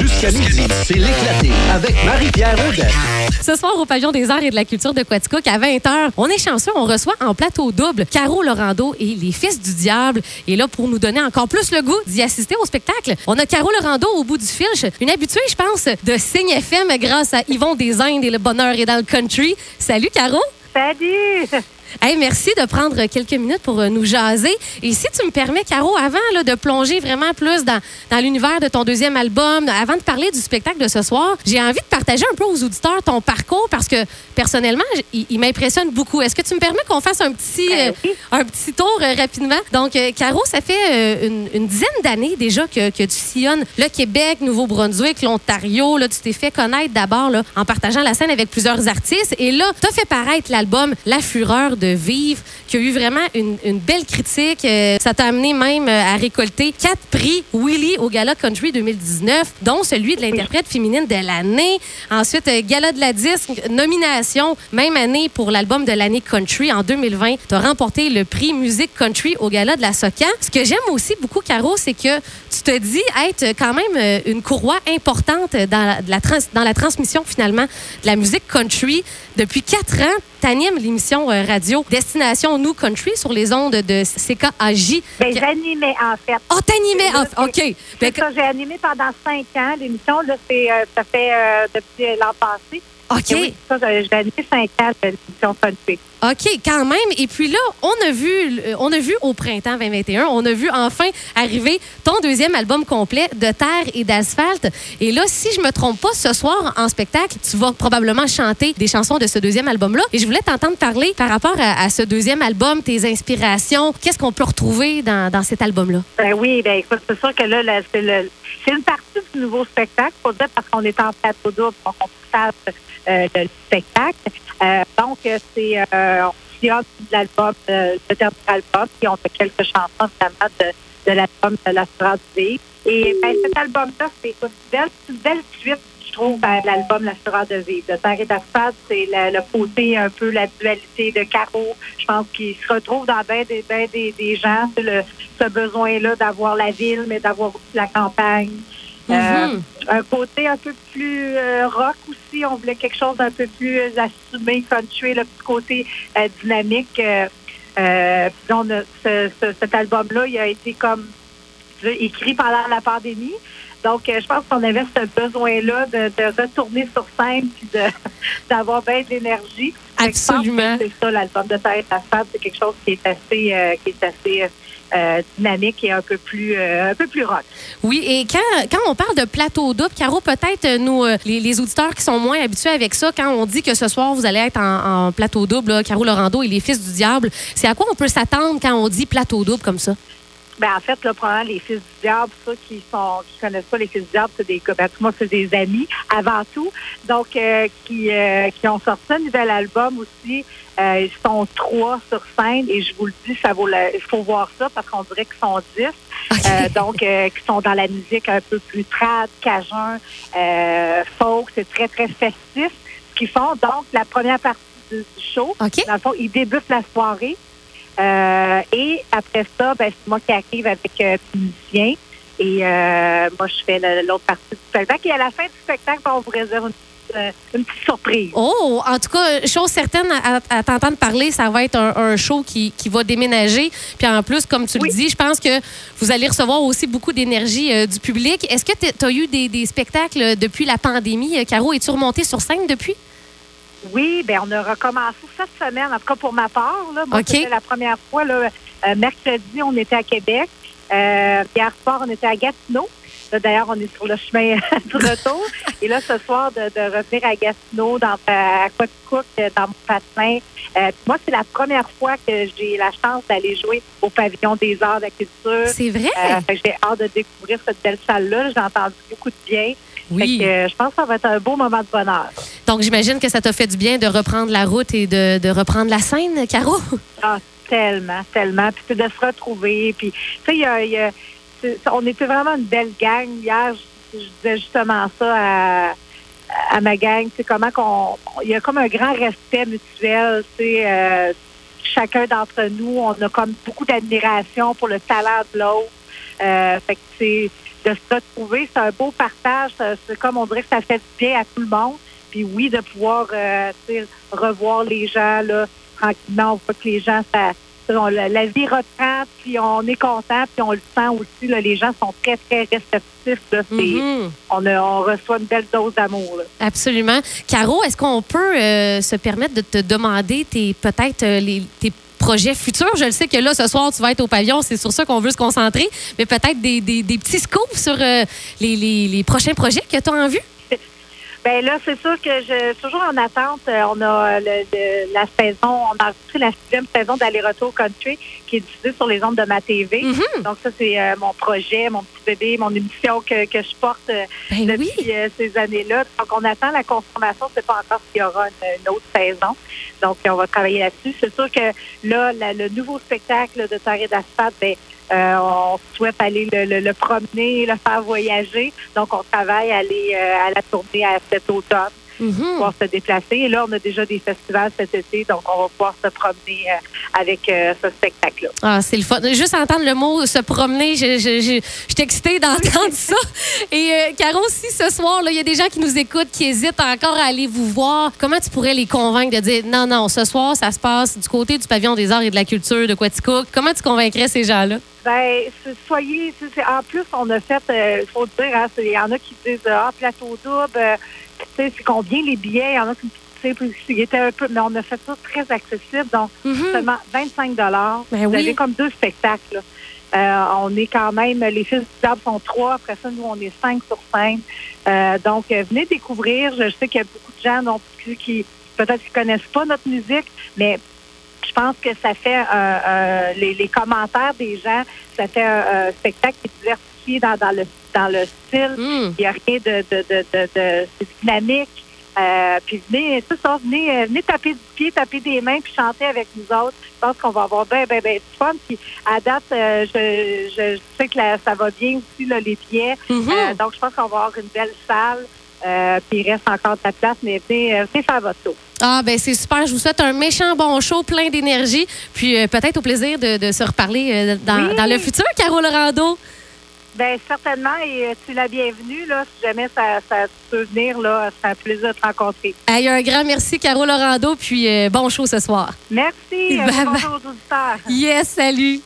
Jusqu'à midi, c'est l'éclaté avec Marie-Pierre Audet. Ce soir, au Pavillon des Arts et de la Culture de Quaticook, à 20h, on est chanceux, on reçoit en plateau double Caro Lorando et les Fils du Diable. Et là, pour nous donner encore plus le goût d'y assister au spectacle, on a Caro Lorando au bout du fil, une habituée, je pense, de Signe FM grâce à Yvon des Indes et le bonheur est dans le country. Salut, Caro! Salut! Hey, merci de prendre quelques minutes pour euh, nous jaser. Et si tu me permets, Caro, avant là, de plonger vraiment plus dans, dans l'univers de ton deuxième album, avant de parler du spectacle de ce soir, j'ai envie de partager un peu aux auditeurs ton parcours parce que personnellement, il, il m'impressionne beaucoup. Est-ce que tu me permets qu'on fasse un petit, Ben euh, un petit tour euh, rapidement? Donc, euh, Caro, ça fait une, une dizaine d'années déjà que, que tu sillonnes le Québec, Nouveau-Brunswick, l'Ontario. Là, tu t'es fait connaître d'abord en partageant la scène avec plusieurs artistes. Et là, tu as fait paraître l'album La Fureur de vivre, qui a eu vraiment une, une belle critique. Euh, ça t'a amené même euh, à récolter quatre prix Willy au Gala Country 2019, dont celui de l'interprète féminine de l'année. Ensuite, euh, Gala de la disque, nomination, même année pour l'album de l'année Country en 2020. Tu as remporté le prix Musique Country au Gala de la Socan. Ce que j'aime aussi beaucoup, Caro, c'est que tu te dis être quand même une courroie importante dans la, de la trans- dans la transmission finalement de la musique country. Depuis quatre ans, tu animes l'émission euh, radio Destination Nous Country sur les ondes de CKAJ. Ben, j'animais, en fait. Oh, t'animais! Là, Ah, OK. Ben, ça, j'ai animé pendant cinq ans l'émission. Là, c'est, euh, ça fait euh, depuis l'an passé. OK. Et oui, ça, j'ai animé cinq ans de l'émission. OK, quand même. Et puis là, on a vu, on a vu au printemps 2021, on a vu enfin arriver ton deuxième album complet de terre et d'asphalte. Et là, si je me trompe pas, ce soir en spectacle, tu vas probablement chanter des chansons de ce deuxième album-là. Et je voulais t'entendre parler par rapport à, à ce deuxième album, tes inspirations. Qu'est-ce qu'on peut retrouver dans, dans cet album-là? Ben oui, ben écoute, c'est sûr que là, là, c'est, le, c'est une partie nouveau spectacle, faut dire, parce qu'on est en plateau double, donc on euh, le spectacle. Donc, euh, c'est euh, on sillonne l'album, euh, le dernier album, puis on fait quelques chansons évidemment de, de l'album de la Vie. Et ben, cet album-là, c'est une belle, une belle suite, je trouve, à l'album La de Vivre. De Terre et d'asphalte, c'est le, le côté un peu la dualité de Caro. Je pense qu'il se retrouve dans bien des, ben des, gens, le, ce besoin-là d'avoir la ville, mais d'avoir aussi la campagne. Euh, Mhm. un côté un peu plus euh, rock aussi. On voulait quelque chose d'un peu plus euh, assumé, country, le petit côté euh, dynamique. Euh, euh, a- ce- ce- cet album-là, il a été comme écrit pendant la pandémie. Donc, euh, je pense qu'on avait ce besoin-là de, de retourner sur scène puis de- d'avoir bien de l'énergie. Absolument. C'est ça, l'album de Terre et d'Asphalte, c'est quelque chose qui est assez, euh, qui est assez euh, dynamique et un peu plus, euh, un peu plus rock. Oui, et quand, quand on parle de plateau double, Caro, peut-être nous, les, les auditeurs qui sont moins habitués avec ça, quand on dit que ce soir, vous allez être en, en plateau double, là, Caro Lorando et les Fils du Diable, c'est à quoi on peut s'attendre quand on dit plateau double comme ça? Ben, en fait, là, probablement, les fils du diable, ceux qui sont qui connaissent pas les fils du diable, c'est des. Ben, moi, c'est des amis avant tout. Donc, euh, qui, euh, qui ont sorti un nouvel album aussi. Euh, ils sont trois sur scène et je vous le dis, ça vaut la- il faut voir ça parce qu'on dirait qu'ils sont dix. Euh, donc, euh, qui sont dans la musique un peu plus trad, cajun, euh, folk. C'est très, très festif ce qu'ils font. Donc, la première partie du show, OK? dans le fond, ils débutent la soirée. Euh, et après ça, ben, c'est moi qui arrive avec euh. Et euh, moi, je fais l'autre partie du spectacle. Et à la fin du spectacle, ben, on vous réserve une, petite, euh, une petite surprise. Oh, en tout cas, chose certaine à, à t'entendre parler, ça va être un, un show qui, qui va déménager. Puis en plus, comme tu Oui. le dis, je pense que vous allez recevoir aussi beaucoup d'énergie euh, du public. Est-ce que tu as eu des, des spectacles depuis la pandémie? Caro, es-tu remontée sur scène depuis? Oui, ben on a recommencé cette semaine, en tout cas pour ma part. Là. Moi, OK. c'était la première fois. Là, euh, mercredi, on était à Québec. Euh, hier soir, on était à Gatineau. Là, D'ailleurs, on est sur le chemin du retour. Et là, ce soir, de, de revenir à Gatineau, dans, à Quaticook, euh, dans mon patin. Euh, moi, c'est la première fois que j'ai la chance d'aller jouer au pavillon des arts de la culture. C'est vrai? Euh, j'ai hâte de découvrir cette belle salle-là. J'ai entendu beaucoup de bien. oui. Fait que, euh, je pense que ça va être un beau moment de bonheur. Donc, j'imagine que ça t'a fait du bien de reprendre la route et de, de reprendre la scène, Caro? Ah, tellement, tellement. Puis de se retrouver. Puis, tu sais, il y a- y on était vraiment une belle gang. Hier, je, disais justement ça à, ma gang. C'est comment qu'on. Il y a comme un grand respect mutuel. Euh, chacun d'entre nous, on a comme beaucoup d'admiration pour le talent de l'autre. Euh, fait que de se retrouver. C'est un beau partage. C'est comme on dirait que ça fait du bien à tout le monde. Puis oui, de pouvoir euh, revoir les gens là, tranquillement. On voit que les gens, ça, on- la, la vie reprend, puis on est content, puis on le sent aussi. Là, les gens sont très, très réceptifs. Là, Mhm. on, a- on reçoit une belle dose d'amour. Absolument. Caro, est-ce qu'on peut euh, se permettre de te demander tes peut-être euh, tes projets futurs? Je le sais que là, ce soir, tu vas être au pavillon, c'est sur ça qu'on veut se concentrer, mais peut-être des, des- des petits scoops sur euh, les, les- les prochains projets que tu as en vue? Ben là, c'est sûr que je suis toujours en attente. Euh, On a euh, le- le- la saison, on a enregistré la sixième saison d'aller-retour country qui est diffusée sur les ondes de ma TV. Mhm. Donc ça, c'est euh, mon projet, mon petit bébé, mon émission que, que je porte euh, Ben depuis oui. euh, ces années-là. Donc on attend la confirmation. C'est pas encore s'il y aura une, une autre saison. Donc on va travailler là-dessus. C'est sûr que là, la- le nouveau spectacle de Taré d'asphalte, ben, euh, on souhaite aller le, le- le promener, le faire voyager. Donc, on travaille à aller euh, à la tournée à cet automne, Mhm. pouvoir se déplacer. Et là, on a déjà des festivals cet été, donc on va pouvoir se promener euh, avec ce spectacle-là. Ah, c'est le fun. Juste entendre le mot se promener, je, je, je, je suis excitée d'entendre ça. Et Caro, si ce soir, il y a des gens qui nous écoutent, qui hésitent encore à aller vous voir, comment tu pourrais les convaincre de dire non, non, ce soir, ça se passe du côté du pavillon des arts et de la culture de Quaticook? Comment tu convaincrais ces gens-là? Ben, soyez, tu sais, c'est- en plus, on a fait, euh, il faut dire, hein, c'est- il y en a qui disent, ah, plateau double, euh, tu sais, c'est combien les billets? Il y en a qui, il était un peu, mais on a fait ça très accessible, donc Mhm. seulement 25 dollars. Ben Vous oui. avez comme deux spectacles. Euh, on est quand même, les fils du diable sont trois. Après ça, nous, on est cinq sur scène. Euh, donc, euh, venez découvrir. Je sais qu'il y a beaucoup de gens non plus qui peut-être qui connaissent pas notre musique, mais je pense que ça fait euh, euh, les, les commentaires des gens, ça fait un, spectacle qui est diversifié dans, dans le dans le style. Mhm. Il n'y a rien de, de, de, de, de- dynamique. Euh, puis venez, tout ça, venez, euh, venez taper du pied, taper des mains, puis chanter avec nous autres. Je pense qu'on va avoir bien, bien, bien du fun. Puis à date, euh, je, je sais que la- ça va bien aussi, là, les billets. Mhm. Euh, donc, je pense qu'on va avoir une belle salle. Euh, puis il reste encore de la place, mais venez, venez faire votre tour. Ah, ben c'est super. Je vous souhaite un méchant bon show, plein d'énergie. Puis euh, peut-être au plaisir de, de se reparler euh, dans, Oui. dans le futur, Caro Lorando. Ben certainement, et euh, tu es la bienvenue. Là, si jamais ça, ça peut venir, là, c'est un plaisir de te rencontrer. Hey, un grand merci, Caro Lorando. Puis bon show ce soir. Merci. Bye bye. bonjour aux auditeurs. Yes, salut.